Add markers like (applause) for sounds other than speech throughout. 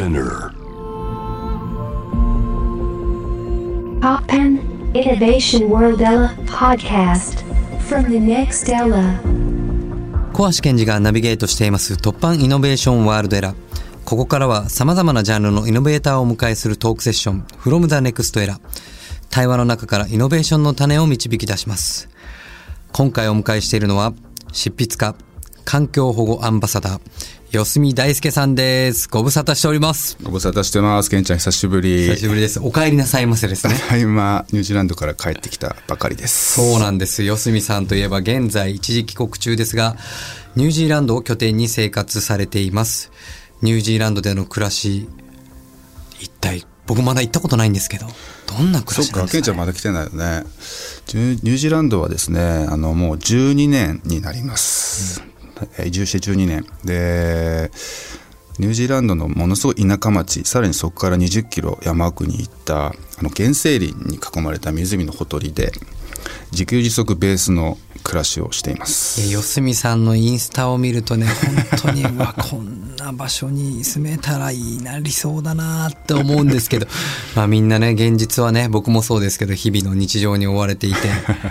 Spinner. Poppen Innovation World Ella podcast from the next Ella. 小橋健二がナビゲートしています突破イノベーションワールドエラー。ここからは様々なジャンルのイノベーターをお迎えするトークセッション From the Next Era。対話の中からイノベーションの種を導き出します。今回お迎えしているのは執筆家、環境保護アンバサダー、四隅大輔さんです。ご無沙汰しております。ご無沙汰してます。ケンちゃん久しぶり。久しぶりです。お帰りなさいませですね。ただいまニュージーランドから帰ってきたばかりです。そうなんです。四隅さんといえば現在一時帰国中ですが、ニュージーランドを拠点に生活されています。ニュージーランドでの暮らし、一体、僕まだ行ったことないんですけど、どんな暮らしなんですか、ね、ケンちゃんまだ来てないよね。ニュージーランドはですね、あの、もう12年になります。え移住して12年。で、ニュージーランドのものすごい田舎町、さらにそこから20キロ山奥に行った、あの、原生林に囲まれた湖のほとりで、自給自足ベースの暮らしをしています。えー四隅さんのインスタを見るとね、本当に、うわ、(laughs) こんな場所に住めたらいいなりそうだなって思うんですけど、まあみんなね、現実はね、僕もそうですけど、日々の日常に追われていて、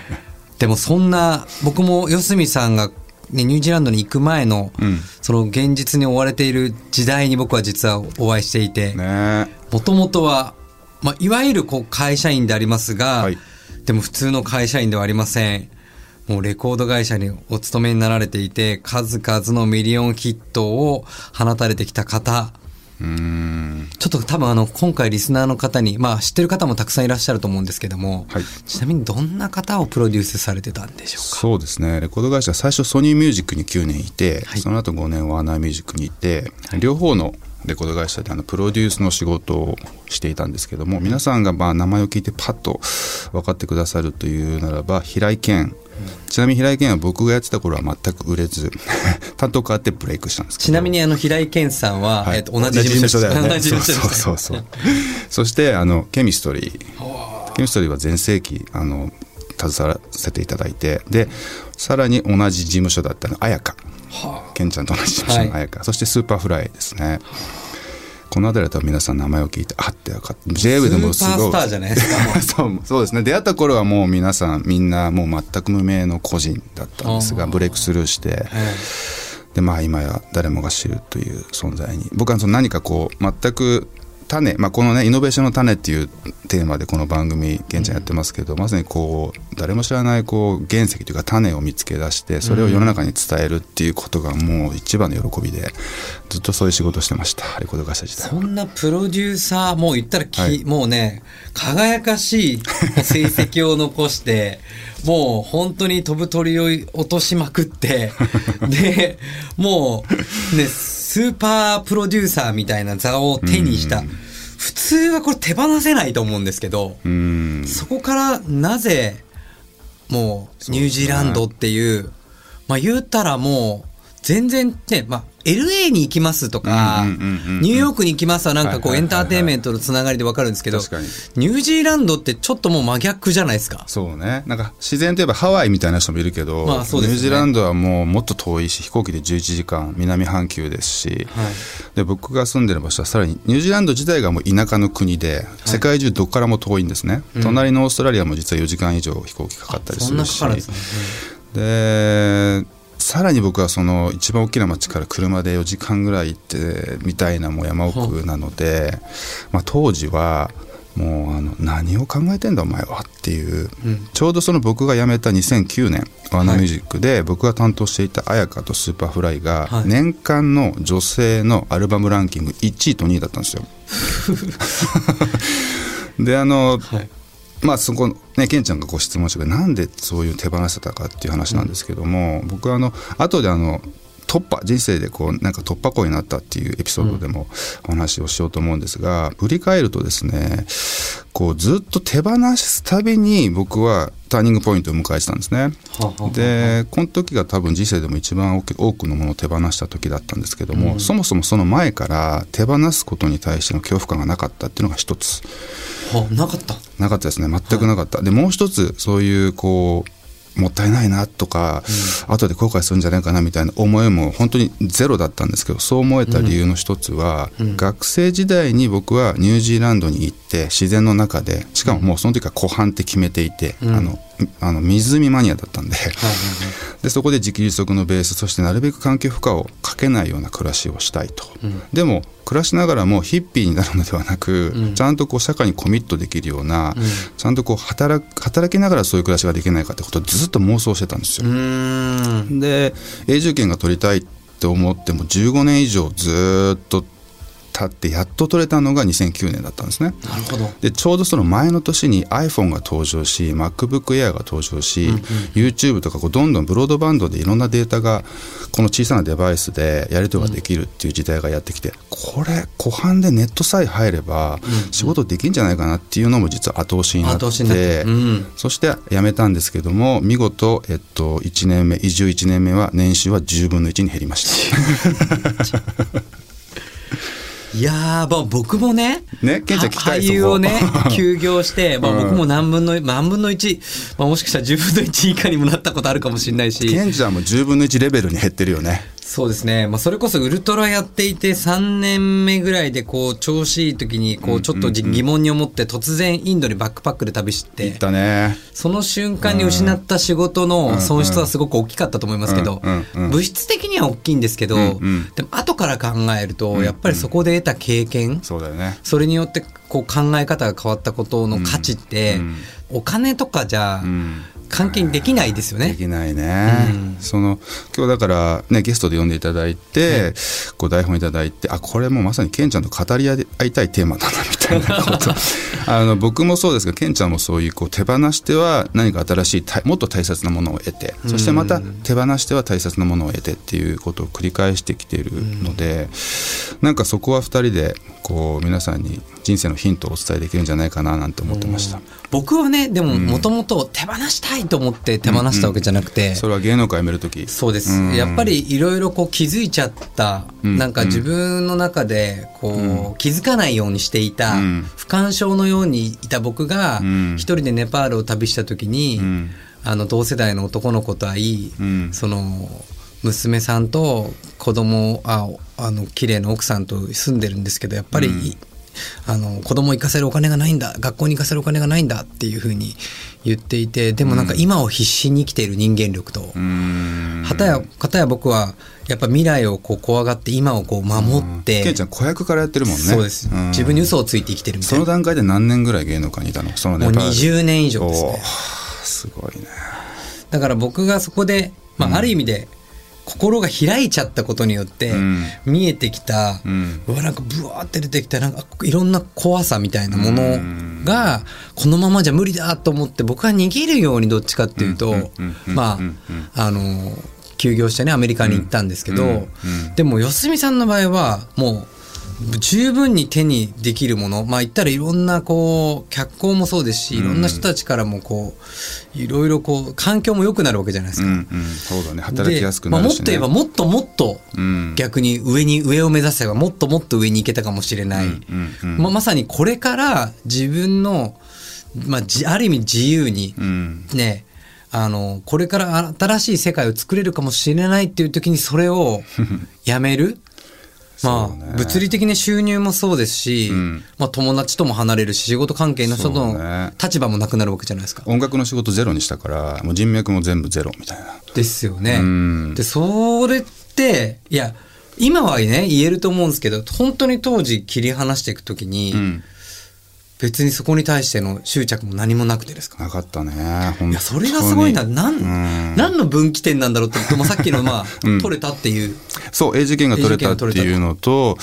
(laughs) でもそんな、僕も四隅さんが、ね、ニュージーランドに行く前の、んその現実に追われている時代に僕は実はお会いしていて、ねもともとは、まあ、いわゆるこう会社員でありますが、はいでも普通の会社員ではありません。もうレコード会社にお勤めになられていて、数々のミリオンヒットを放たれてきた方。うーん。ちょっと多分あの、今回リスナーの方に、まあ知ってる方もたくさんいらっしゃると思うんですけども、はい。ちなみにどんな方をプロデュースされてたんでしょうか？そうですね。レコード会社最初ソニーミュージックに9年いて、はい。その後5年ワーナーミュージックにいて、両方のレコード会社であのプロデュースの仕事をしていたんですけども皆さんがまあ名前を聞いてパッと分かってくださるというならば平井堅ちなみに平井堅は僕がやってた頃は全く売れず担当変わってブレイクしたんですけど。ちなみにあの、平井堅さんは、はい。えっと、同じ事務所だよね。同じ事務所そうですそうそうそう。そしてあのケミストリー。ケミストリーは全盛期あの携わらせていただいてでさらに同じ事務所だったの綾香。ケンちゃんと同じ事務所の綾香、そして Superfly ですねこの辺りだと皆さん名前を聞いてあって分かって JWave でもすごい。スーパースターじゃないですかも (laughs) う。そうですね。出会った頃はもう皆さんみんなもう全く無名の個人だったんですがブレイクスルーして、でまあ今や誰もが知るという存在に。僕はその何かこう全く種、まあ、このねイノベーションの種っていうテーマでこの番組現在やってますけど、まさにこう誰も知らないこう原石というか種を見つけ出してそれを世の中に伝えるっていうことがもう一番の喜びでずっとそういう仕事をしてました。レコード会社そんなプロデューサー、もう言ったらき、はい。もうね、輝かしい成績を残して、(laughs) もう本当に飛ぶ鳥を落としまくって、で、もうね、スーパープロデューサーみたいな座を手にした。普通はこれ手放せないと思うんですけど、うん。そこからなぜ、もうニュージーランドっていう、まあ言ったらもう、全然ね、まあ、LA に行きますとか、ニューヨークに行きますはなんかこうエンはいはいはい。はいターテインメントのつながりでわかるんですけど、ニュージーランドってちょっともう真逆じゃないですか？そうね。なんか自然といえばハワイみたいな人もいるけど、まあそうですね。ニュージーランドはもうもっと遠いし飛行機で11時間南半球ですし、はい。で僕が住んでる場所はさらにニュージーランド自体がもう田舎の国で、世界中どこからも遠いんですね、隣のオーストラリアも実は4時間以上飛行機かかったりそんなするしかかるんですね。でさらに僕はその一番大きな町から車で4時間ぐらい行ってみたいなもう山奥なので、まあ、当時はもうあの何を考えてんだお前はっていう、ちょうどその僕が辞めた2009年ワーナーミュージックで僕が担当していた絢香と Superfly がはい。年間の女性のアルバムランキング1位と2位だったんですよ。(laughs) であの、はいまあそこねケンちゃんがご質問してなんでそういう手放せたかっていう話なんですけども、僕はあの後であの突破人生でこうなんか突破口になったっていうエピソードでもお話をしようと思うんですが、振り返るとですねこうずっと手放すたびに僕はターニングポイントを迎えてたんですね。はあはでこの時が多分人生でも一番多く多くのものを手放した時だったんですけども、そもそもその前から手放すことに対しての恐怖感がなかったっていうのが一つはあなかった。なかったですね。全くなかった、でもう一つそういうこうもったいないなとか、後で後悔するんじゃないかなみたいな思いも本当にゼロだったんですけどそう思えた理由の一つは、学生時代に僕はニュージーランドに行って自然の中でしかももうその時は湖畔って決めていて、あのあの湖マニアだったんで,、(laughs) でそこで自給自足のベースそしてなるべく環境負荷をかけないような暮らしをしたいと、でも暮らしながらもヒッピーになるのではなく、ちゃんとこう社会にコミットできるような、ちゃんとこう働働きながらそういう暮らしができないかってことをずっと妄想してたんですよ。で永住権が取りたいって思っても15年以上ずっと経ってやっと取れたのが2009年だったんですね。なるほど。でちょうどその前の年に iPhone が登場し MacBookAir が登場し、YouTube とかこうどんどんブロードバンドでいろんなデータがこの小さなデバイスでやり取りができるっていう時代がやってきて、これ湖畔でネットさえ入れば仕事できるんじゃないかなっていうのも実は後押しになって後押しになって。うん。そして辞めたんですけども見事、えっと、1年目移住1年目は年収は10分の1に減りました。いやー、まあ、僕もね、ねケンちゃん俳優をね (laughs) 休業して、まあ、うん僕も何分の、何分の1、まあ、もしかしたら10分の1以下にもなったことあるかもしれないし、ケンちゃんも10分の1レベルに減ってるよね。そうですね。まあ、それこそウルトラやっていて3年目ぐらいで、こう、調子いい時に、こう、ちょっとじ疑問に思って、突然インドにバックパックで旅していっ、たね。その瞬間に失った仕事の損失はすごく大きかったと思いますけど物質的には大きいんですけど、んうん。でも後から考えると、やっぱりそこで得た経験、それによってこう考え方が変わったことの価値って、うんお金とかじゃん関係にできないですよね。できないね、その今日だからねゲストで呼んでいただいて、こう台本いただいてあこれもうまさにケンちゃんと語り合いたいテーマだなみたいなこと。(laughs) あの僕もそうですけどケンちゃんもそういうこう手放しては何か新しいたもっと大切なものを得てそしてまた手放しては大切なものを得てっていうことを繰り返してきているので、なんかそこは2人でこう皆さんに人生のヒントをお伝えできるんじゃないかななんて思ってました。僕はねでももともと手放したいと思って手放したわけじゃなくて、それは芸能界辞める時。そうです、うん。やっぱりいろいろこう気づいちゃった、うん。なんか自分の中でこう、気づかないようにしていた、うん。不干渉のようにいた僕が、うん。一人でネパールを旅した時に、ん。あの同世代の男の子と会い、うん。その娘さんと子供ああの綺麗な奥さんと住んでるんですけどやっぱり、あの子供行かせるお金がないんだ学校に行かせるお金がないんだっていうふうに言っていてでもなんか今を必死に生きている人間力と、うん。はたやかたや僕はやっぱ未来をこう怖がって今をこう守って、ケンちゃん子役からやってるもんね。そうです、ん。自分に嘘をついて生きてるみたそいな。の段階で何年ぐらい芸能界にいたの？そのもうネパール20年以上ですね。すごいね。だから僕がそこで、まあ、ある意味で心が開いちゃったことによってうん。見えてきた、うん。うわなんかブワーって出てきたなんかいろんな怖さみたいなものがこのままじゃ無理だと思って僕は逃げるようにどっちかっていうとうんうんうんまうんああの休業してねアメリカに行ったんですけど、うんうん。でも四角さんの場合はもう十分に手にできるものまあ言ったらいろんなこう脚光もそうですしいろんな人たちからもこういろいろこう環境も良くなるわけじゃないですか。うんうん。そうだね。働きやすくなるし、ね。でまあ、もっと言えばもっともっとうん。逆に上に上を目指せばもっともっと上に行けたかもしれない、うんうん。まあ、まさにこれから自分の、まあ、じある意味自由にうん。ねあのこれから新しい世界を作れるかもしれないっていう時にそれを (laughs) やめるまあ、物理的な収入もそうですし、ん。まあ、友達とも離れるし仕事関係の人とのね。立場もなくなるわけじゃないですか。音楽の仕事ゼロにしたからもう人脈も全部ゼロみたいな。ですよね。うん。でそれっていや今はね言えると思うんですけど本当に当時切り離していく時に、うん別にそこに対しての執着も何もなくてですか？なかったね。いやそれがすごいな。なんうん。何の分岐点なんだろうって、まあ、さっきのまあ、うん。取れたっていう。そう英字権が取れたっていうのと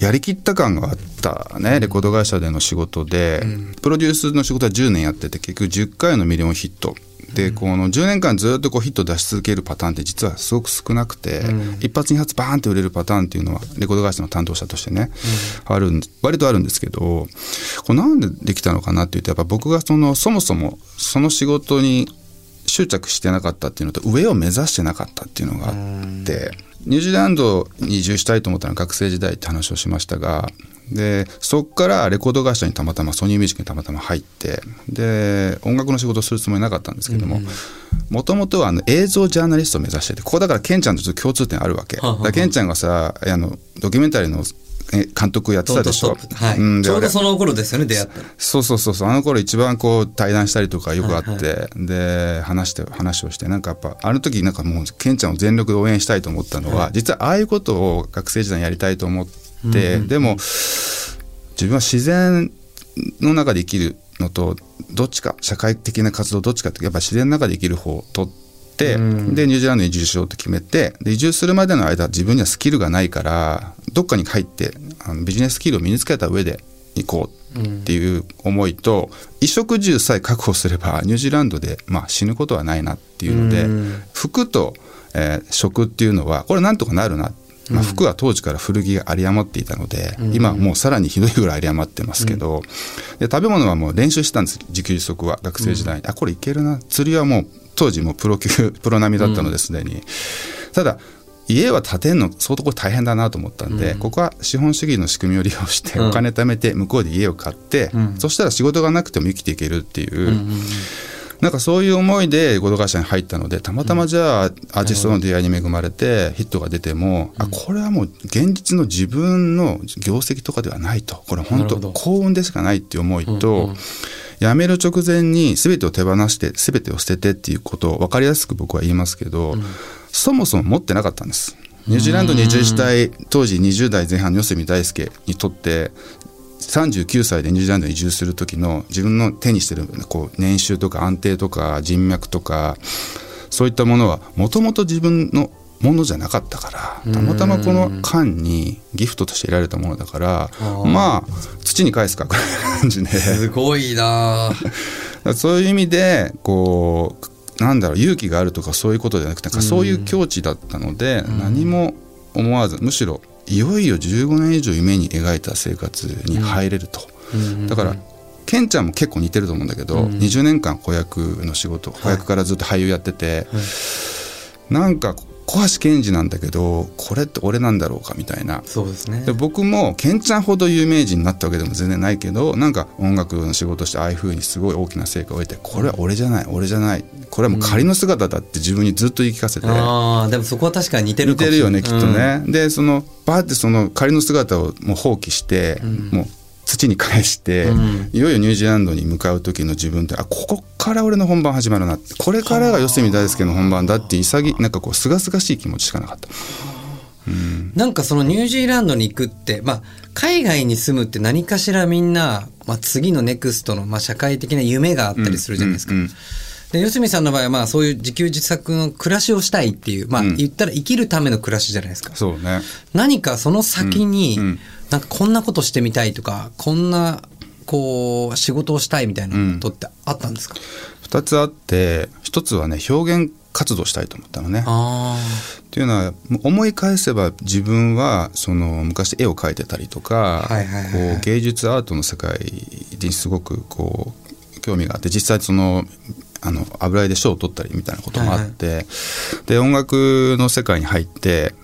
やりきった感があったね。レコード会社での仕事で、プロデュースの仕事は10年やってて結局10回のミリオンヒットでこの10年間ずっとこうヒット出し続けるパターンって実はすごく少なくて、一発二発バーンって売れるパターンっていうのはレコード会社の担当者としてね、あるん割とあるんですけどこれなんでできたのかなっていうとやっぱ僕がそのそもそもその仕事に執着してなかったっていうのと上を目指してなかったっていうのがあってニュージーランドに移住したいと思ったのは学生時代って話をしましたがでそこからレコード会社にたまたまソニーミュージックにたまたま入ってで音楽の仕事をするつもりなかったんですけどももともとはあの映像ジャーナリストを目指しててここだからケンちゃんとちょっと共通点あるわけ。はあはケンちゃんがさあのドキュメンタリーのえ監督やってたでしょ？はい、うん。ちょうどその頃ですよね出会った。のそうそうそうそう。あの頃一番こう対談したりとかよくあって、で話して話をしてなんかやっぱあの時なんかもうケンちゃんを全力で応援したいと思ったのは、実はああいうことを学生時代にやりたいと思って、でも自分は自然の中で生きるのとどっちか社会的な活動どっちかってやっぱ自然の中で生きる方を取って、でニュージーランドに移住しようと決めてで移住するまでの間自分にはスキルがないからどっかに入ってあのビジネススキルを身につけた上で行こうっていう思いと、衣食住さえ確保すればニュージーランドで、まあ、死ぬことはないなっていうので、服と、えー食っていうのはこれなんとかなるなまあ、服は当時から古着が有り余っていたので、今はもうさらにひどいぐらい有り余ってますけど、で食べ物はもう練習してたんです自給自足は学生時代に、あこれいけるな。釣りはもう当時もうプロ級 (laughs) プロ並みだったのですでに、ただ家は建てるの相当これ大変だなと思ったんで、ここは資本主義の仕組みを利用してお金貯めて向こうで家を買って、そしたら仕事がなくても生きていけるっていう、なんかそういう思いで合同会社に入ったのでたまたまじゃあアーティストの出会いに恵まれてヒットが出ても、あこれはもう現実の自分の業績とかではないと。これ本当幸運でしかないっていう思いと、辞める直前に全てを手放して全てを捨ててっていうことを分かりやすく僕は言いますけど、そもそも持ってなかったんです。ニュージーランドに移住したい当時20代前半の四角大輔にとって39歳でニュージーランドに移住する時の自分の手にしてるこう年収とか安定とか人脈とかそういったものはもともと自分のものじゃなかったからたまたまこの間にギフトとして得られたものだからまあ土に返すかぐらいな感じで。すごいな。(laughs) そういう意味でこうなんだろう勇気があるとかそういうことじゃなくてそういう境地だったので、何も思わずむしろいよいよ15年以上夢に描いた生活に入れると、だからケンちゃんも結構似てると思うんだけど、20年間子役の仕事子役からずっと俳優やってて、なんか小橋健二なんだけどこれって俺なんだろうかみたいな。そうですね。で僕もケンちゃんほど有名人になったわけでも全然ないけどなんか音楽の仕事してああいうふうにすごい大きな成果を得てこれは俺じゃない俺じゃない。これはもう仮の姿だって自分にずっと言い聞かせて、ああでもそこは確かに似てる似かもしれない。てるよねきっとね、でそのバーってその仮の姿をもう放棄して、もう土に返して、いよいよニュージーランドに向かう時の自分ってあここから俺の本番始まるなってこれからが四角大輔の本番だって潔なんかこう清々しい気持ちしかなかった。なんかそのニュージーランドに行くって、まあ、海外に住むって何かしらみんな、まあ、次のネクストの、まあ、社会的な夢があったりするじゃないですか。うんうんうんで、四角さんの場合は、まあ、そういう自給自足の暮らしをしたいっていう、まあ、うん。言ったら生きるための暮らしじゃないですか。そうね。何かその先に、うんうん。なんかこんなことしてみたいとか、こんな、こう、仕事をしたいみたいなことってあったんですか、2つあって1つはね表現活動したいと思ったのね。あっていうのは思い返せば自分はその昔絵を描いてたりとかはいはいはいはい。こう芸術アートの世界にすごくこう興味があって実際そのあの油絵で賞を取ったりみたいなこともあって、で音楽の世界に入って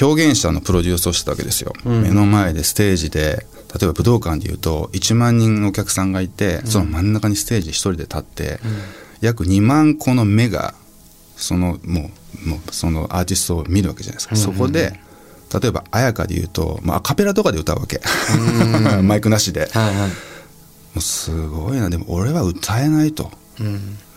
表現者のプロデュースをしてたわけですよ、目の前でステージで例えば武道館でいうと1万人のお客さんがいて、その真ん中にステージ一人で立って、約2万個の目がそのもうもうそのアーティストを見るわけじゃないですか、そこで例えば綾香で言うと、まあ、アカペラとかで歌うわけ。(laughs) マイクなしで、あ。はいはい。もうすごいな。でも俺は歌えないと。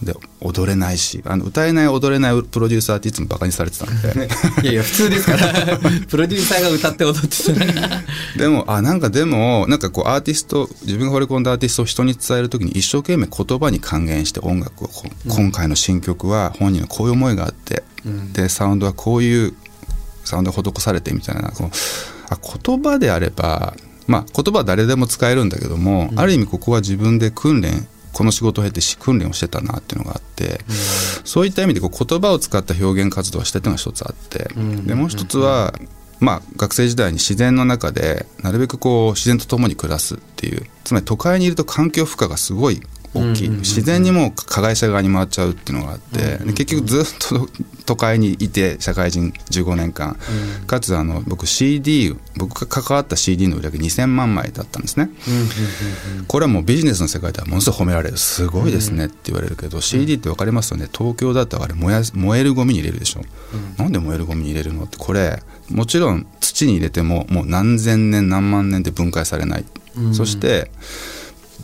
で踊れないしあの歌えない踊れないプロデューサーっていつもバカにされてたんで。(laughs) いやいや、普通ですから。(laughs) プロデューサーが歌って踊ってたら。でもあなんかでもなんかこうアーティスト自分が惚れ込んだアーティストを人に伝える時に一生懸命言葉に還元して音楽をこう今回の新曲は本人のこういう思いがあって、でサウンドはこういうサウンドが施されてみたいなこうあ言葉であればまあ言葉は誰でも使えるんだけども、ある意味ここは自分で訓練この仕事を経てし訓練をしてたなっていうのがあって、そういった意味でこう言葉を使った表現活動をしてたのが一つあって、でもう一つは、まあ、学生時代に自然の中でなるべくこう自然と共に暮らすっていうつまり都会にいると環境負荷がすごい大きい、自然にもう加害者側に回っちゃうっていうのがあって、で結局ずっと都会にいて社会人15年間、かつあの僕 CD 僕が関わった CD の売り上げ2000万枚だったんですね、これはもうビジネスの世界ではものすごい褒められる。すごいですねって言われるけど、CD って分かりますよね。東京だとあれ燃や燃えるゴミに入れるでしょ、なんで燃えるゴミに入れるのってこれもちろん土に入れてももう何千年何万年で分解されない、そして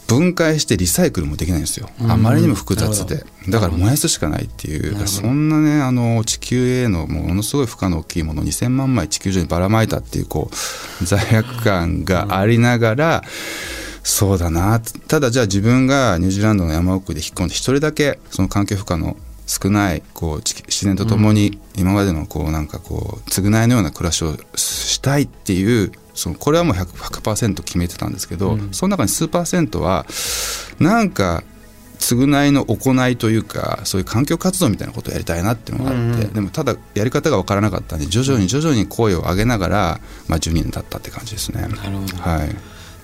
分解してリサイクルもできないんですよ、あまりにも複雑で。だから燃やすしかないっていう。そんなねあの地球へのものすごい負荷の大きいものを2000万枚地球上にばらまいたっていうこう罪悪感がありながら、そうだな。ただじゃあ自分がニュージーランドの山奥で引っ込んで一人だけその環境負荷の少ないこう地自然とともに今までのこうなんかこう償いのような暮らしをしたいっていうそのこれはもう 100%, 100決めてたんですけど、その中に数パーセントはなんか償いの行いというかそういう環境活動みたいなことをやりたいなっていうのがあって、でもただやり方が分からなかったんで徐々に徐々に声を上げながら、まあ、12年経ったって感じですね。なるほど。はい。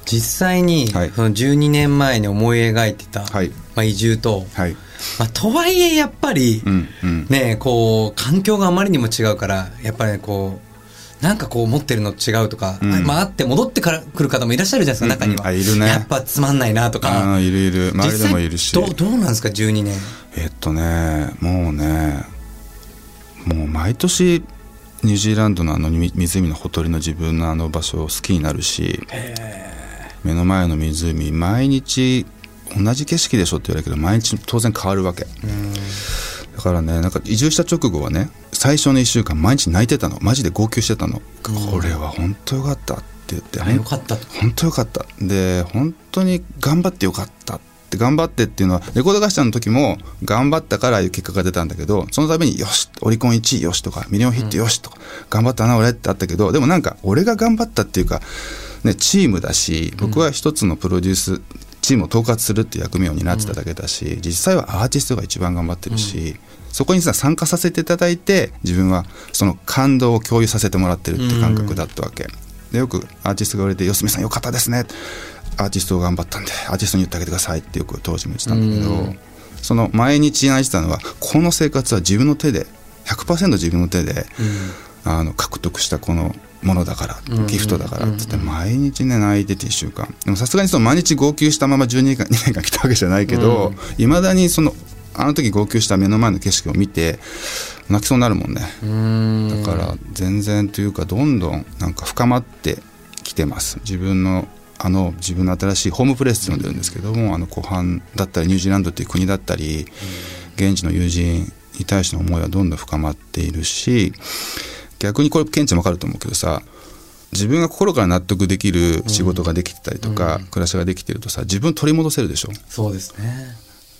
実際に、はい。その12年前に思い描いてた、はい。まあ、移住と、はい。まあ、とはいえやっぱり、うんうん。ねこう環境があまりにも違うからやっぱりねこうなんかこう持ってるの違うとか、うん。まああって戻ってから来る方もいらっしゃるじゃないですか、中には、うん。うんあいるね。やっぱつまんないなとか。いるいる。周りでもいるし。どうどうなんですか12年。えっとねもうねもう毎年ニュージーランドのあのみ湖のほとりの自分のあの場所を好きになるし目の前の湖毎日同じ景色でしょって言われるけど毎日当然変わるわけ。だからねなんか移住した直後はね最初の1週間毎日泣いてたの。マジで号泣してたの、これは本当よかったって言って。あよかったと。本当よかった。で本当に頑張ってよかったって。頑張ってっていうのはレコード会社の時も頑張ったからいう結果が出たんだけどその度によしオリコン1位よしとかミリオンヒットよしとか、頑張ったな俺ってあったけどでもなんか俺が頑張ったっていうか、ね、チームだし僕は一つのプロデュース、チームを統括するって役目を担ってただけだし、実際はアーティストが一番頑張ってるし、そこにさ参加させていただいて自分はその感動を共有させてもらってるって感覚だったわけ。でよくアーティストが言われて「四角さんよかったですね」アーティストが頑張ったんでアーティストに言ってあげてくださいってよく当時も言ってたんだけど、その毎日愛してたのはこの生活は自分の手で100%自分の手で、あの獲得したこのものだから、ギフトだからって言って毎日ね泣いてて1週間でもさすがにその毎日号泣したまま12年間 ,2 年間来たわけじゃないけどいま、未だにそのあの時号泣した目の前の景色を見て泣きそうになるもんね。だから全然というかどんどんなんか深まってきてます。自分のあの自分の新しいホームプレイスって呼んでるんですけどもあの湖畔だったりニュージーランドっていう国だったり現地の友人に対しての思いはどんどん深まっているし逆にこれケンちゃん分かると思うけどさ自分が心から納得できる仕事ができてたりとか、暮らしができてるとさ自分取り戻せるでしょ？そうですね。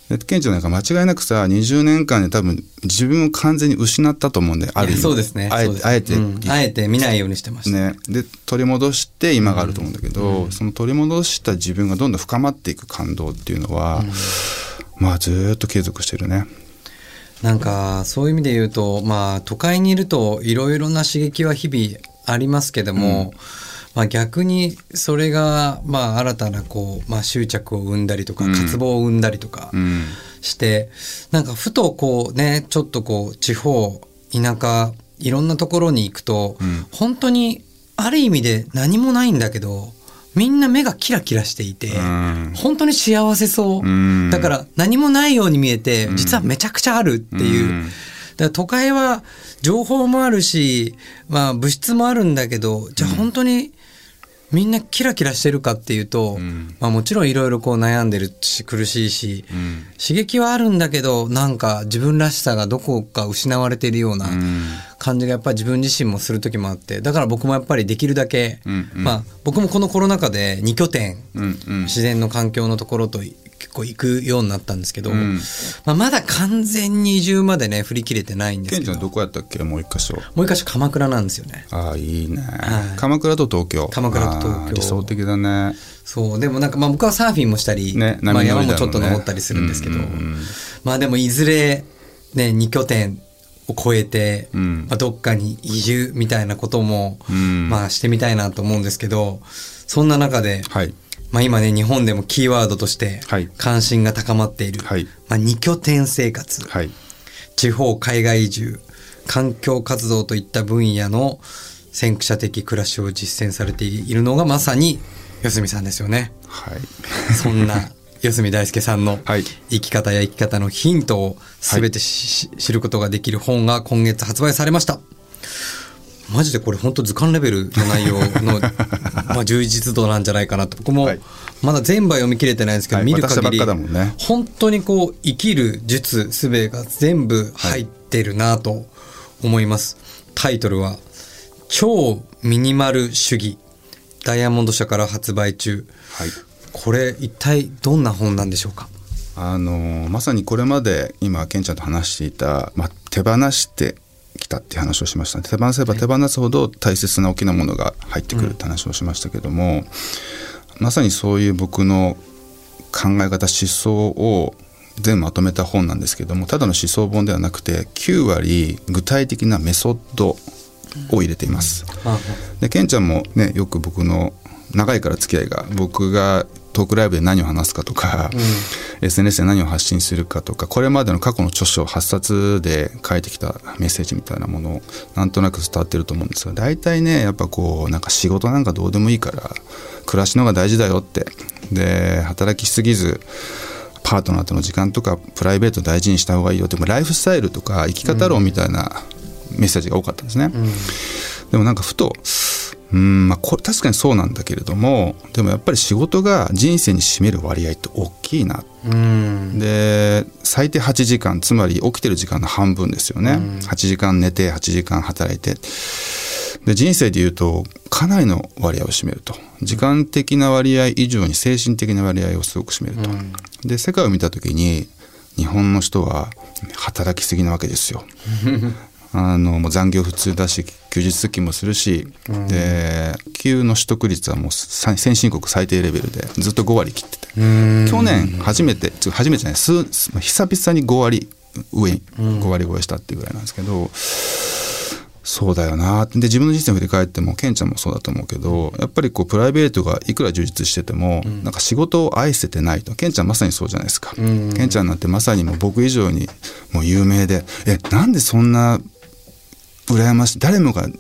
でケンちゃんなんか間違いなくさ20年間で多分自分を完全に失ったと思うんであるそうですね。あえそうです。あえて、うん。あえて見ないようにしてました、ね、で取り戻して今があると思うんだけど、その取り戻した自分がどんどん深まっていく感動っていうのは、まあずーっと継続してるね。なんかそういう意味で言うとまあ都会にいるといろいろな刺激は日々ありますけども、まあ逆にそれがまあ新たなこう、まあ、執着を生んだりとか、うん。渇望を生んだりとかうん。して、なんかふとこうねちょっとこう地方田舎いろんなところに行くと、うん。本当にある意味で何もないんだけどみんな目がキラキラしていて、うん。本当に幸せそう、うん。だから何もないように見えて実はめちゃくちゃあるっていう、うん。だから都会は情報もあるし、まあ、物質もあるんだけどじゃあ本当にみんなキラキラしてるかっていうと、ん。まあ、もちろんいろいろこう悩んでるし苦しいし、うん。刺激はあるんだけどなんか自分らしさがどこか失われているようなうん感じがやっぱり自分自身もする時もあってだから僕もやっぱりできるだけ、うんうん。まあ、僕もこのコロナ禍で2拠点うんうん。自然の環境のところと結構行くようになったんですけど、うん。まあ、まだ完全に移住までね振り切れてないんですけどどこやったっけ？もう一箇所。もう一箇所鎌倉なんですよね。ああいいね、はい。鎌倉と東京。鎌倉と東京。理想的だね。そうでもなんかまあ僕はサーフィンもしたり、ねまあ、山もちょっと登ったりするんですけど、うんうんうん。まあでもいずれね2拠点を超えて、うん。まあ、どっかに移住みたいなことも、うん。まあしてみたいなと思うんですけどそんな中ではい。まあ今ね、日本でもキーワードとしてはい。関心が高まっている、はい。まあ二拠点生活、はい。地方海外移住、環境活動といった分野の先駆者的暮らしを実践されているのがまさに四隅さんですよね。はい。そんな四隅大輔さんのはい。生き方や生き方のヒントを全てし、知ることができる本が今月発売されました。マジでこれ本当図鑑レベルの内容のまあ充実度なんじゃないかなと。僕もはい。まだ全部は読み切れてないんですけど、はい見る限り本当にこう生きる術すべが全部入ってるなと思います、タイトルは「超ミニマル主義」ダイヤモンド社から発売中。はいこれ一体どんな本なんでしょうか？あのまさにこれまで今ケンちゃんと話していた、まあ、手放してきたっていう話をしました手放せば手放すほど大切な大きなものが入ってくるって話をしましたけども、まさにそういう僕の考え方思想を全部まとめた本なんですけどもただの思想本ではなくて9割具体的なメソッドを入れています。でケンちゃんもねよく僕の長いから付き合いが僕がトークライブで何を話すかとか、SNS で何を発信するかとかこれまでの過去の著書8冊で書いてきたメッセージみたいなものをなんとなく伝わってると思うんですが大体ねやっぱこうなんか仕事なんかどうでもいいから暮らしの方が大事だよって。で働きしすぎずパートナーとの時間とかプライベート大事にした方がいいよってライフスタイルとか生き方論みたいなメッセージが多かったんですね。でもなんかふとうんまあこれ確かにそうなんだけれどもでもやっぱり仕事が人生に占める割合って大きいな。うん。で最低8時間つまり起きてる時間の半分ですよね、8時間寝て8時間働いて。で人生でいうとかなりの割合を占めると。時間的な割合以上に精神的な割合をすごく占めると、で世界を見た時に日本の人は働きすぎなわけですよ (laughs) あのもう残業普通だし休日出勤もするし、で給の取得率はもうさ先進国最低レベルでずっと5割切ってて。去年初めて初めてじゃない久々に5割上に5割超えしたっていうぐらいなんですけど、そうだよな。で自分の人生を振り返ってもケンちゃんもそうだと思うけどやっぱりこうプライベートがいくら充実してても、なんか仕事を愛せてないとケンちゃんまさにそうじゃないですか、ケンちゃんなんてまさにもう僕以上にもう有名でえなんでそんな羨ましい。誰もが、ね、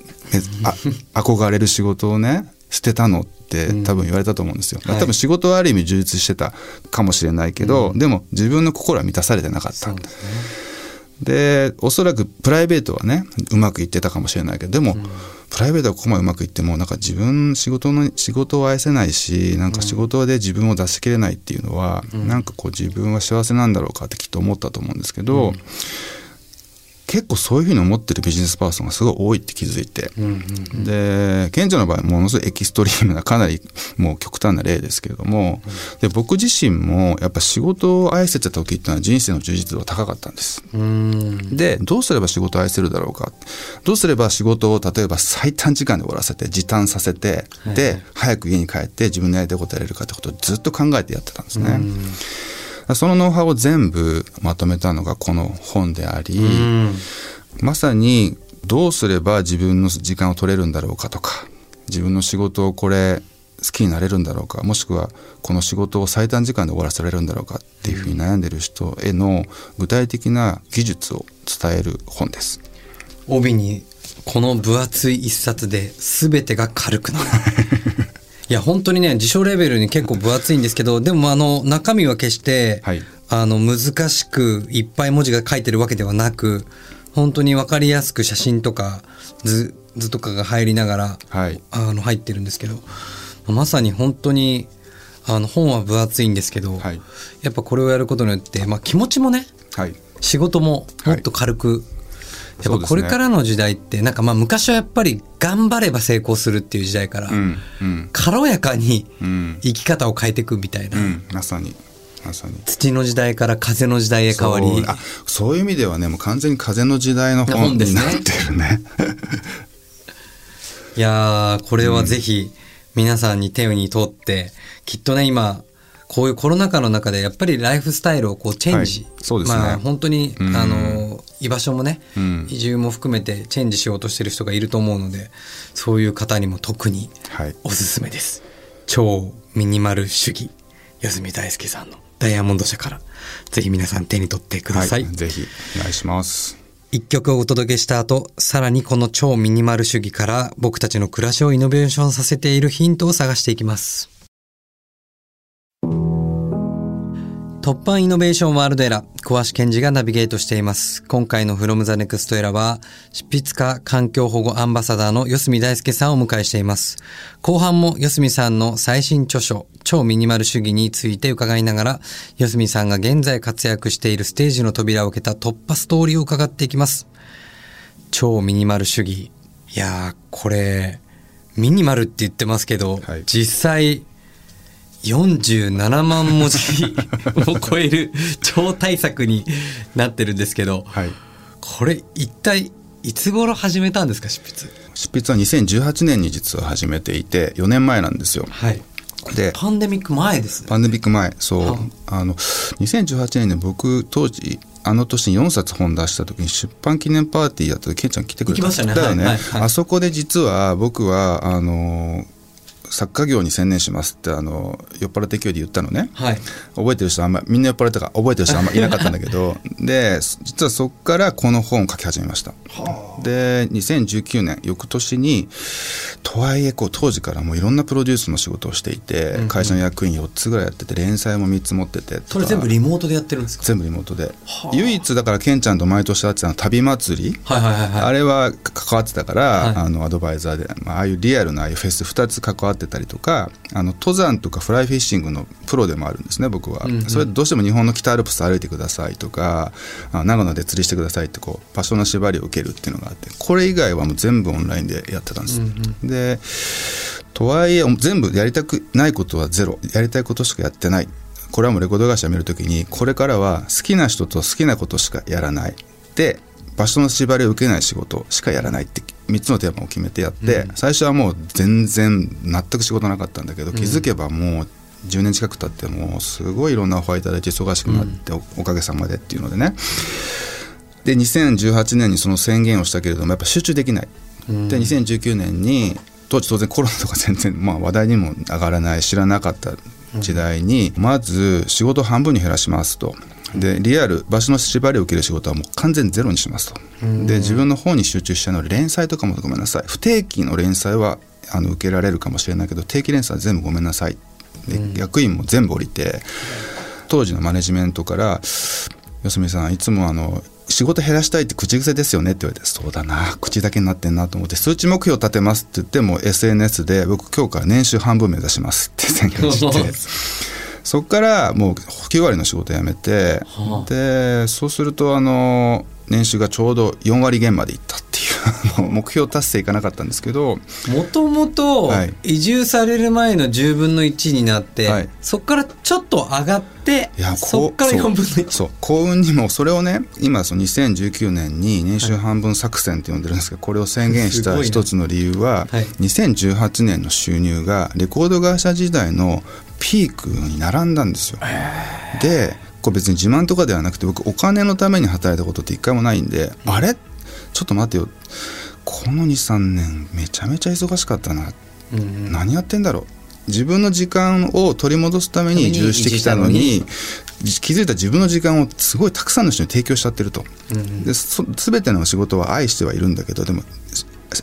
あ憧れる仕事をね捨てたのって多分言われたと思うんですよ、はい。多分仕事はある意味充実してたかもしれないけど、でも自分の心は満たされてなかった。でおそらくプライベートはねうまくいってたかもしれないけどでも、プライベートはここまでうまくいってもなんか自分仕事の仕事を愛せないしなんか仕事で自分を出し切れないっていうのは、なんかこう自分は幸せなんだろうかってきっと思ったと思うんですけど、結構そういうふうに思ってるビジネスパーソンがすごい多いって気づいて、で賢者の場合ものすごいエキストリームなかなりもう極端な例ですけれども、で僕自身もやっぱ仕事を愛せてた時っていうのは人生の充実度が高かったんです。うん。でどうすれば仕事を愛せるだろうか。どうすれば仕事を例えば最短時間で終わらせて時短させて、で早く家に帰って自分のやりたいことをやれるかってことをずっと考えてやってたんですね。そのノウハウを全部まとめたのがこの本であり、まさにどうすれば自分の時間を取れるんだろうかとか自分の仕事をこれ好きになれるんだろうかもしくはこの仕事を最短時間で終わらせられるんだろうかっていうふうに悩んでる人への具体的な技術を伝える本です。帯にこの分厚い一冊で全てが軽くなる (laughs) いや本当にね辞書レベルに結構分厚いんですけどでもあの中身は決して、はい。あの難しくいっぱい文字が書いてるわけではなく本当に分かりやすく写真とか図図とかが入りながら、はい。あの入ってるんですけどまさに本当にあの本は分厚いんですけど、はい。やっぱこれをやることによって、まあ、気持ちもねはい。仕事ももっと軽く、やっぱこれからの時代ってなんかまあ昔はやっぱり頑張れば成功するっていう時代から、軽やかにうん生き方を変えていくみたいな、うんまさにまさに。土の時代から風の時代へ変わり。そうあそういう意味ではねもう完全に風の時代の本になってるね。(laughs) いやーこれはぜひ皆さんに手に取って、きっとね今こういうコロナ禍の中でやっぱりライフスタイルをこうチェンジ、はいそうですね。まあ本当に、うん。あの居場所もね、うん。移住も含めてチェンジしようとしてる人がいると思うのでそういう方にも特にはい。おすすめです。超ミニマル主義。四住大輔さんのダイヤモンド社から。ぜひ皆さん手に取ってください、はい、ぜひお願いします。一曲をお届けした後、さらにこの超ミニマル主義から僕たちの暮らしをイノベーションさせているヒントを探していきます。突破イノベーションワールドエラー、小橋健二がナビゲートしています。今回の From the Next Era は、執筆家環境保護アンバサダーの四住大輔さんをお迎えしています。後半も四住さんの最新著書、超ミニマル主義について伺いながら、四住さんが現在活躍しているステージの扉を開けた突破ストーリーを伺っていきます。超ミニマル主義。いやー、これ、ミニマルって言ってますけど、はい実際、47万文字を超える超大作になってるんですけど、はい。これ一体いつ頃始めたんですか執筆？執筆は2018年に実は始めていて4年前なんですよ。はい。でパンデミック前ですね。パンデミック前そう。はあの2018年に僕当時あの年に4冊本出した時に出版記念パーティーやった時ケンちゃん来てくれた行きましたね。だよね、はいはい。はい。あそこで実は僕はあの作家業に専念しますってあの酔っ払って勢いで言ったのね。はい。覚えてる人あんまみんな酔っ払ってたから覚えてる人あんまいなかったんだけど。(laughs) で実はそこからこの本を書き始めました。で2019年翌年にとはいえこう当時からもういろんなプロデュースの仕事をしていて、うん会社の役員4つぐらいやってて連載も3つ持っててそれ全部リモートでやってるんですか？全部リモートで。はあ。唯一だからケンちゃんと毎年会ってたのは旅祭り。はいはいはいはい。あれは関わってたから、はい。あのアドバイザーで、まあ、ああいうリアルなああいうフェス2つ関わってたりとかあの登山とかフライフィッシングのプロでもあるんですね僕は、うんうん。それでどうしても日本の北アルプス歩いてくださいとかあ長野で釣りしてくださいってこう場所の縛りを受けるっていうのがあってこれ以外はもう全部オンラインでやってたんです、でとはいえ全部やりたくないことはゼロ。やりたいことしかやってない。これはもうレコード会社見るときにこれからは好きな人と好きなことしかやらない。で場所の縛りを受けない仕事しかやらないって3つのテーマを決めてやって、最初はもう全然全く仕事なかったんだけど気づけばもう10年近く経ってもうすごいいろんなオファーいただいて忙しくなって、おおかげさまでっていうのでね。で2018年にその宣言をしたけれどもやっぱ集中できない、で2019年に当時当然コロナとか全然、まあ、話題にも上がらない知らなかった時代に、まず仕事を半分に減らしますと。でリアル場所の縛りを受ける仕事はもう完全にゼロにしますと。で自分の方に集中したので連載とかもごめんなさい。不定期の連載はあの受けられるかもしれないけど定期連載は全部ごめんなさい。で、役員も全部降りて当時のマネジメントから「四住さんいつもあの仕事減らしたいって口癖ですよね」って言われて「そうだな口だけになってんな」と思って数値目標立てますって言っても SNS で僕今日から年収半分目指しますって宣言して (laughs) そこからもう9割の仕事辞めて、はあ。でそうするとあの年収がちょうど4割減までいった (laughs) 目標達成いかなかったんですけどもともとはい。移住される前の10分の1になって、はい。そこからちょっと上がっていやそこから4分の1そう。幸運にもそれをね今その2019年に年収半分作戦って呼んでるんですけどこれを宣言した一つの理由は、はい。2018年の収入がレコード会社時代のピークに並んだんですよ。でこれ別に自慢とかではなくて僕お金のために働いたことって一回もないんで、あれ？ちょっと待ってよ。この23年めちゃめちゃ忙しかったな。うんうん。何やってんだろう。自分の時間を取り戻すために移住してきたのに気づいた自分の時間をすごいたくさんの人に提供しちゃってると、でそ全ての仕事は愛してはいるんだけどでも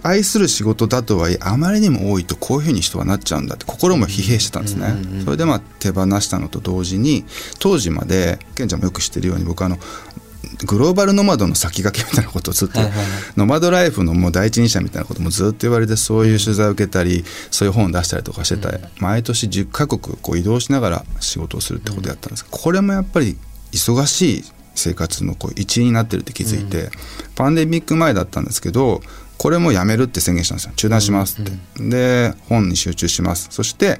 愛する仕事だとはいえあまりにも多いとこういうふうに人はなっちゃうんだって心も疲弊してたんですね、それでまあ手放したのと同時に当時までケンちゃんもよく知ってるように僕あのグローバルノマドの先駆けみたいなことをずっと、ノマドライフのもう第一人者みたいなこともずっと言われてそういう取材を受けたりそういう本を出したりとかしてた、毎年10カ国こう移動しながら仕事をするってことをやったんです。けどこれもやっぱり忙しい生活のこう一員になってるって気づいて、パンデミック前だったんですけどこれもやめるって宣言したんですよ。中断しますって、で本に集中します。そして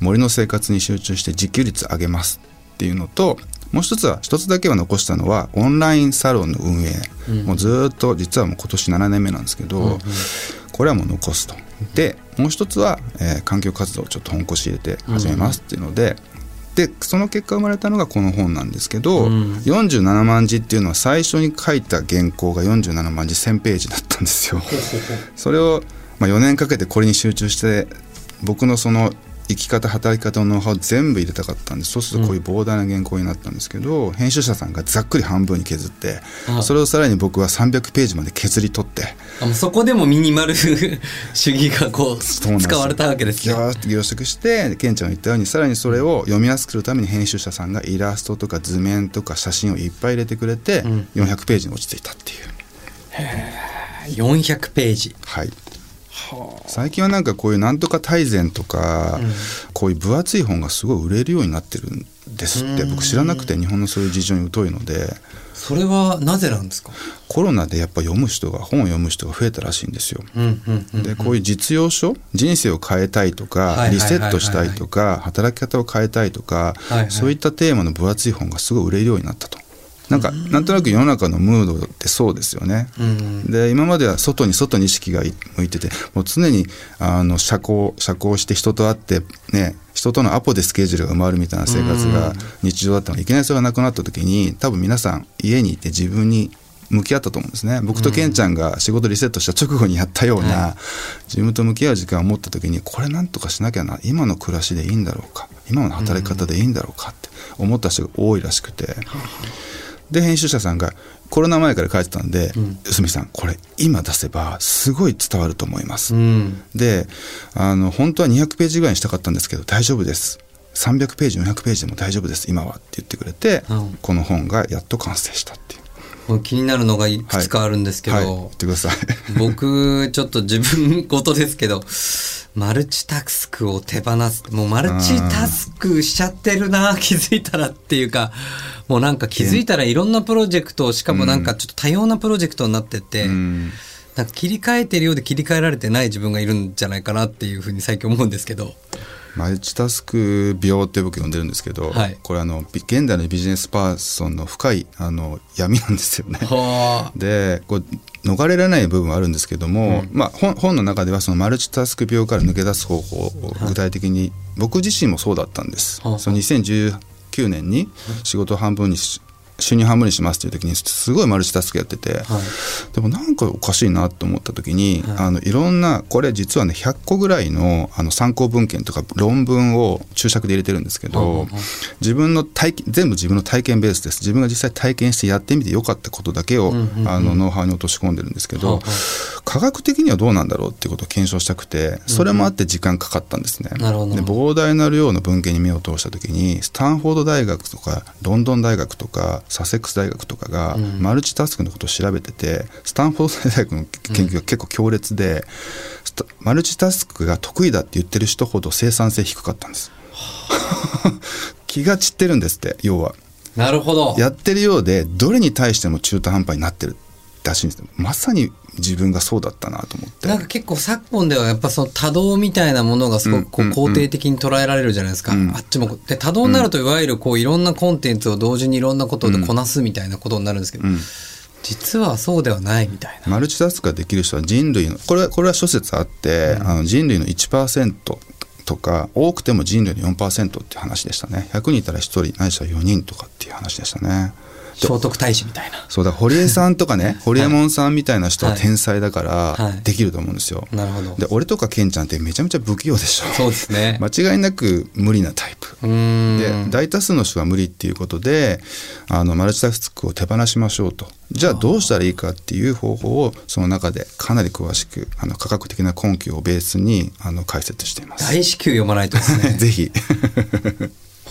森の生活に集中して自給率上げますっていうのともう一つは一つだけは残したのはオンラインサロンの運営、もうずっと実はもう今年7年目なんですけど、これはもう残すと。でもう一つは、えー環境活動をちょっと本腰入れて始めますっていうので、でその結果生まれたのがこの本なんですけど、うん。47万字っていうのは最初に書いた原稿が47万字1000ページだったんですよ。(laughs) それを、まあ、4年かけてこれに集中して僕のその生き方働き方のノウハウ全部入れたかったんでそうするとこういう膨大な原稿になったんですけど、編集者さんがざっくり半分に削ってあそれをさらに僕は300ページまで削り取ってそこでもミニマル (laughs) 主義がこう使われたわけですね凝縮してケンちゃんが言ったようにさらにそれを読みやすくするために編集者さんがイラストとか図面とか写真をいっぱい入れてくれて、400ページに落ち着いたっていう。400ページ。はい最近はなんかこういうなんとか大全とか、こういう分厚い本がすごい売れるようになってるんですって僕知らなくて日本のそういう事情に疎いので。それはなぜなんですか？コロナでやっぱ読む人が本を読む人が増えたらしいんですよ。うんうんうんでこういう実用書人生を変えたいとかリセットしたいとか働き方を変えたいとかそういったテーマの分厚い本がすごい売れるようになったと。なんかなんとなく世の中のムードってそうですよね。うん。で今までは外に外に意識が向いててもう常にあの社交社交して人と会ってね人とのアポでスケジュールが埋まるみたいな生活が日常だったのがいきなりそれがなくなった時に多分皆さん家にいて自分に向き合ったと思うんですね。僕とケンちゃんが仕事リセットした直後にやったような、自分と向き合う時間を持った時にこれなんとかしなきゃな今の暮らしでいいんだろうか今の働き方でいいんだろうかって思った人が多いらしくて。で編集者さんがコロナ前から書いてたんで「臼、見さんこれ今出せばすごい伝わると思います」うん。であの本当は200ページぐらいにしたかったんですけど大丈夫です。300ページ400ページでも大丈夫です今は。って言ってくれて、うん。この本がやっと完成したっていう。気になるのがいくつかあるんですけど、はい、言ってください。僕ちょっと自分事ですけどマルチタスクを手放す。もうマルチタスクしちゃってるな気づいたらっていうかもうなんか気づいたらいろんなプロジェクトしかもなんかちょっと多様なプロジェクトになってて、うん。なんか切り替えてるようで切り替えられてない自分がいるんじゃないかなっていうふうに最近思うんですけどマルチタスク病って僕呼んでるんですけど、はい。これあのビ現代のビジネスパーソンの深いあの闇なんですよね。は (laughs) でこう逃れられない部分はあるんですけども、まあ、本本の中ではそのマルチタスク病から抜け出す方法を具体的に、僕自身もそうだったんです。はあ。その2019年に仕事を半分にし収入半分にしますっていう時にすごいマルチタスクやってて、はい。でもなんかおかしいなと思った時に、い、あのいろんなこれ実はね100個ぐらいのあの参考文献とか論文を注釈で入れてるんですけど、自分の体験全部自分の体験ベースです。自分が実際体験してやってみてよかったことだけを、あのノウハウに落とし込んでるんですけど、科学的にはどうなんだろうっていうことを検証したくてそれもあって時間かかったんですね。なるほどで膨大な量の文献に目を通した時にスタンフォード大学とかロンドン大学とかサセックス大学とかがマルチタスクのことを調べてて、スタンフォード大学の研究が結構強烈で、スタマルチタスクが得意だって言ってる人ほど生産性低かったんです。(laughs) 気が散ってるんですって要は。なるほどやってるようでどれに対しても中途半端になってるらしいんですまさに自分がそうだったなと思って。なんか結構昨今ではやっぱその多動みたいなものがすごくこううんうんうん。肯定的に捉えられるじゃないですか。うん。あっちも。で、多動になるといわゆるこういろんなコンテンツを同時にいろんなことでこなすみたいなことになるんですけど、うん。実はそうではないみたいな。マルチタスクができる人は人類のこれはこれは諸説あって、あの人類の1%とか多くても人類の4%っていう話でしたね。100人いたら1人ないしは4人とかっていう話でしたね聖徳太子みたいな。そうだ堀江さんとかね (laughs) 堀江門さんみたいな人は天才だからはいできると思うんですよ、なるほど。で俺とかケンちゃんってめちゃめちゃ不器用でしょそうですね。(laughs) 間違いなく無理なタイプ。で大多数の人は無理っていうことであのマルチタスクを手放しましょうとじゃあどうしたらいいかっていう方法をその中でかなり詳しくあの科学的な根拠をベースにあの解説しています。大至急読まないとですね。(laughs) ぜひ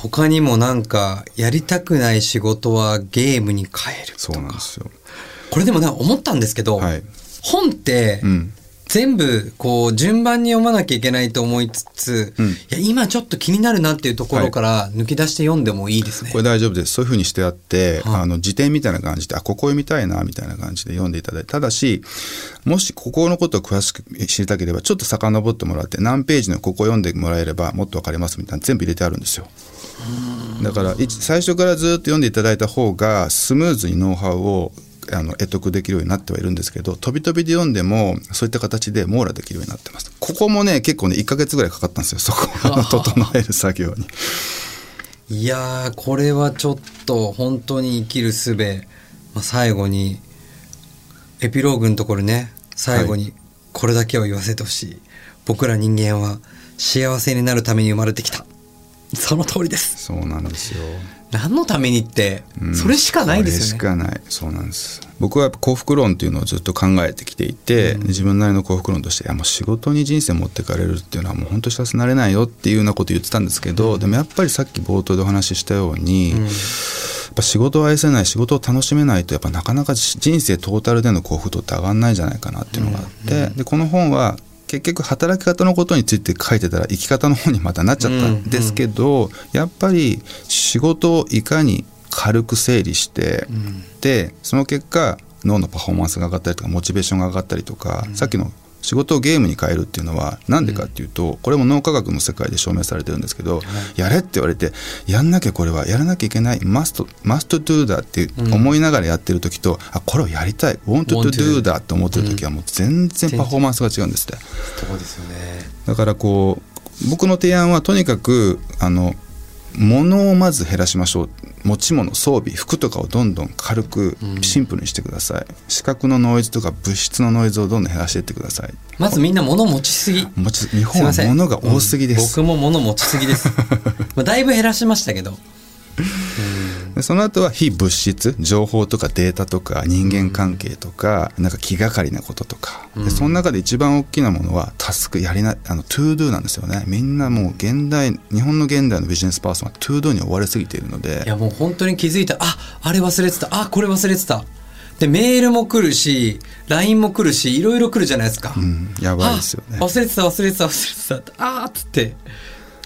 他にもなんか、やりたくない仕事はゲームに変えるとそうなんかで。すよ。これでもね、思ったんですけど、はい本って、うん全部こう順番に読まなきゃいけないと思いつつ、うんいや今ちょっと気になるなっていうところから抜き出して読んでもいいですね。これ大丈夫ですそういうふうにしてあって、はいあの辞典みたいな感じであここ読みたいなみたいな感じで読んでいただいてただしもしここのことを詳しく知りたければちょっと遡ってもらって何ページのここ読んでもらえればもっと分かりますみたいな全部入れてあるんですよ。だからい最初からずっと読んでいただいた方がスムーズにノウハウをあの得得できるようになってはいるんですけど飛び飛びで読んでもそういった形で網羅できるようになってます。ここもね結構ね1ヶ月ぐらいかかったんですよ。そこを (laughs) 整える作業に。いやーこれはちょっと本当に生きる術、まあ、最後にエピローグのところね最後にこれだけを言わせてほしい、僕ら人間は幸せになるために生まれてきた。その通りです。そうなんですよ。何のためにって、うん。それしかないですよね。しかない。そうなんです。僕はやっぱ幸福論っていうのをずっと考えてきていて、自分なりの幸福論としていやもう仕事に人生持ってかれるっていうのはもう本当幸せになれないよっていうようなことを言ってたんですけど、でもやっぱりさっき冒頭でお話ししたように、やっぱ仕事を愛せない仕事を楽しめないとやっぱなかなか人生トータルでの幸福度って上がんないんじゃないかなっていうのがあって、でこの本は結局働き方のことについて書いてたら生き方の方にまたなっちゃったん。ですけど、やっぱり仕事をいかに軽く整理して、でその結果脳のパフォーマンスが上がったりとかモチベーションが上がったりとか、さっきの仕事をゲームに変えるっていうのは何でかっていうと、これも脳科学の世界で証明されてるんですけど、やれって言われてやんなきゃこれはやらなきゃいけない must, must do だって思いながらやってる時と、あこれをやりたい want to want to do だって思ってる時はもう全然。パフォーマンスが違うんですって。そうですよね。だからこう僕の提案はとにかくあの物をまず減らしましょう持ち物装備服とかをどんどん軽くシンプルにしてください、視覚のノイズとか物質のノイズをどんどん減らしていってください。まずみんな物持ちすぎ。持ち日本は物が多すぎです、うん。僕も物持ちすぎです。(laughs) まあだいぶ減らしましたけど。(laughs) でその後は非物質情報とかデータとか人間関係とか、なんか気がかりなこととか、でその中で一番大きなものはタスクやりなあの to-do なんですよね。みんなもう現代日本の現代のビジネスパーソンは to-do に追われすぎているので。いやもう本当に気づいた。らああれ忘れてた。あこれ忘れてた。でメールも来るし LINE も来るしいろいろ来るじゃないですか、うん、やばいですよね。あ忘れてた忘れてた忘れてた。あーっつって。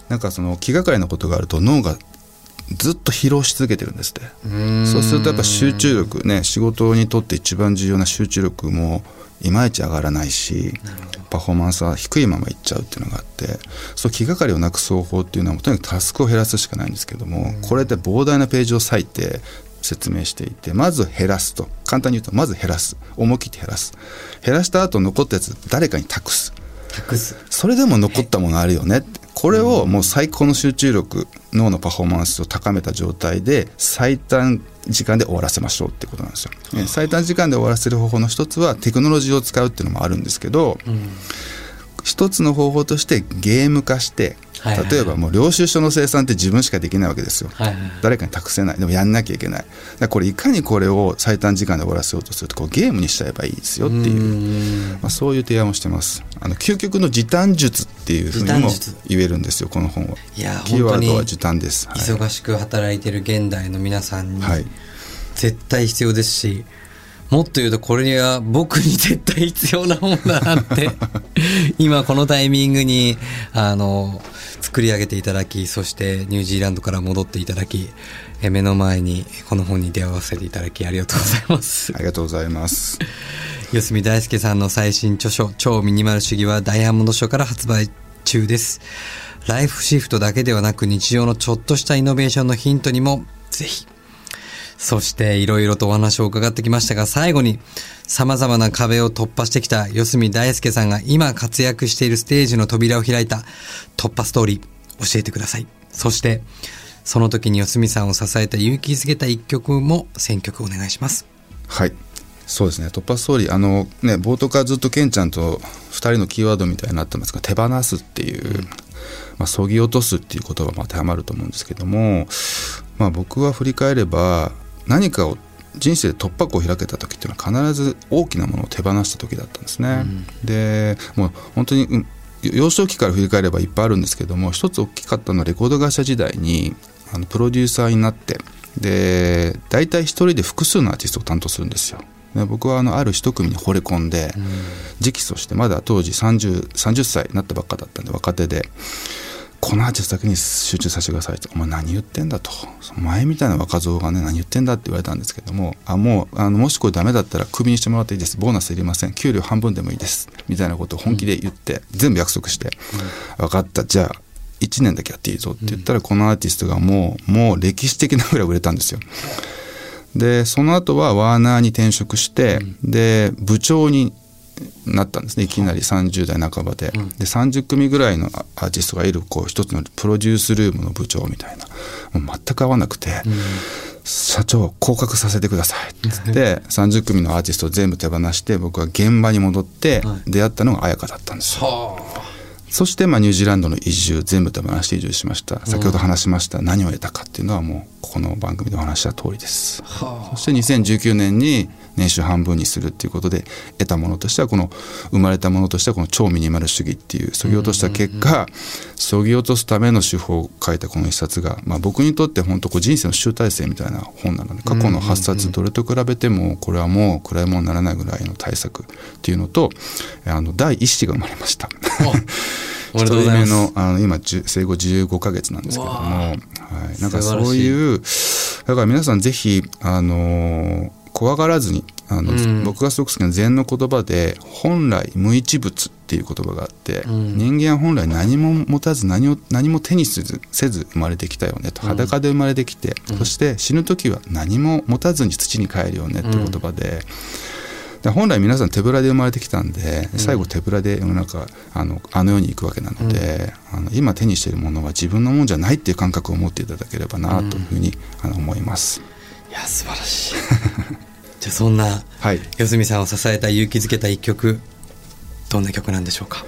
なんかその気がかりなことがあると脳がずっと疲労し続けてるんですって。そうするとやっぱ集中力ね仕事にとって一番重要な集中力もいまいち上がらないしパフォーマンスは低いままいっちゃうっていうのがあってそう気がかりをなくす方法っていうのはとにかくタスクを減らすしかないんですけどもこれで膨大なページを割いて説明していてまず減らすと。簡単に言うとまず減らす。思い切って減らす。減らした後残ったやつ誰かに託す。託す。それでも残ったものあるよねってこれをもう最高の集中力脳のパフォーマンスを高めた状態で最短時間で終わらせましょうってことなんですよ。ね最短時間で終わらせる方法の一つはテクノロジーを使うっていうのもあるんですけど、一つの方法としてゲーム化してはいはいはい。例えばもう領収書の生産って自分しかできないわけですよ。はいはいはい。誰かに託せない。でもやんなきゃいけない。これいかにこれを最短時間で終わらせようとするとこうゲームにしちゃえばいいですよっていう。まあ、そういう提案をしてます。あの究極の時短術っていうふうにも言えるんですよこの本は。いやキーワードは時短です、はい。忙しく働いてる現代の皆さんにはい。絶対必要ですし、もっと言うとこれは僕に絶対必要なものだなって (laughs) 今このタイミングにあの作り上げていただきそしてニュージーランドから戻っていただきえ目の前にこの本に出会わせていただきありがとうございます。ありがとうございます。四隅大輔さんの最新著書「超ミニマル主義」はダイヤモンド書から発売中です。ライフシフトだけではなく日常のちょっとしたイノベーションのヒントにもぜひそしていろいろとお話を伺ってきましたが最後に様々な壁を突破してきた四隅大輔さんが今活躍しているステージの扉を開いた突破ストーリー教えてください。そしてその時に四隅さんを支えた勇気づけた一曲も選曲お願いします。はい。そうですね。突破ストーリー。あのね冒頭からずっとケンちゃんと2人のキーワードみたいになってますが手放すっていう、まあ、そぎ落とすっていう言葉も当てはまると思うんですけども、まあ、僕は振り返れば何かを人生で突破口を開けた時っていうのは必ず大きなものを手放した時だったんですね。でもう本当に、うん幼少期から振り返ればいっぱいあるんですけども一つ大きかったのはレコード会社時代にあのプロデューサーになってで大体一人で複数のアーティストを担当するんですよ。で僕はあのある一組に惚れ込んで、直訴してまだ当時 30, 30歳になったばっかだったんで若手でこのアーティストだけに集中させてくださいと「お前何言ってんだ」と「その前みたいな若造がね何言ってんだ」って言われたんですけども「あもうあのもしこれダメだったらクビにしてもらっていいです。ボーナスいりません。給料半分でもいいです」みたいなことを本気で言って、全部約束して「分かった。じゃあ1年だけやっていいぞ」って言ったら、このアーティストがもうもう歴史的なぐらい売れたんですよ。でその後はワーナーに転職して、で部長になったんですね。い。きなり30代半ばで,、で30組ぐらいのアアーティストがいるこう一つのプロデュースルームの部長みたいな。もう全く合わなくて、社長降格させてくださいっつって (laughs) 30組のアーティストを全部手放して僕は現場に戻ってはい。出会ったのが彩香だったんですよ。そしてまあニュージーランドの移住全部手放して移住しました。先ほど話しました、何を得たかっていうのはもうこの番組でお話した通りです、そして2019年に年収半分にするっていうことで得たものとしてはこの生まれたものとしてはこの超ミニマル主義っていうそぎ落とした結果そぎ落とすための手法を書いたこの一冊が、まあ、僕にとって本当こう人生の集大成みたいな本なので過去の8冊どれと比べてもこれはもう暗いものにならないぐらいの対策っていうのとあの第一子が生まれました。一人目のあの今生後15ヶ月なんですけども、はい、なんかそういうだから皆さんぜひあのー怖がらずにあの、うん。僕がすごく好きな禅の言葉で本来無一物っていう言葉があって、うん。人間は本来何も持たず何を何も手にせずせず生まれてきたよねと。裸で生まれてきて、そして死ぬ時は何も持たずに土に帰るよねっていう言葉で。で本来皆さん手ぶらで生まれてきたんで最後手ぶらで世の中あのあの世に行くわけなので、あの今手にしているものは自分のもんじゃないっていう感覚を持っていただければなというふうに、あの思います。いや素晴らしい。(laughs) じゃあそんなはい。四角さんを支えた勇気づけた一曲どんな曲なんでしょうか？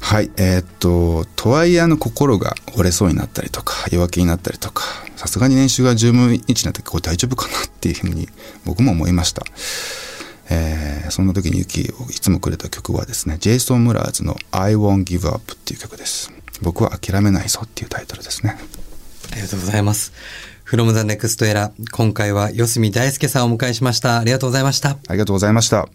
はいえーっととはいえあの心が折れそうになったりとか弱気になったりとかさすがに年収が10分1になってこれ大丈夫かなっていうふうに僕も思いました、えーそんな時に勇気をいつもくれた曲はですねジェイソン・ムラーズの「I Won't Give Up」っていう曲です。僕は諦めないぞっていうタイトルですね。ありがとうございます。From the next era 今回は四角大輔さんをお迎えしました。ありがとうございました。ありがとうございました How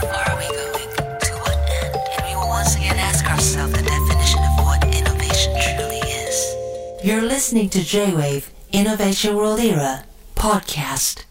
far are we going? To what end? And we will once again ask ourselves the definition of what innovation truly is. You're listening to J-Wave Innovation World Era podcast.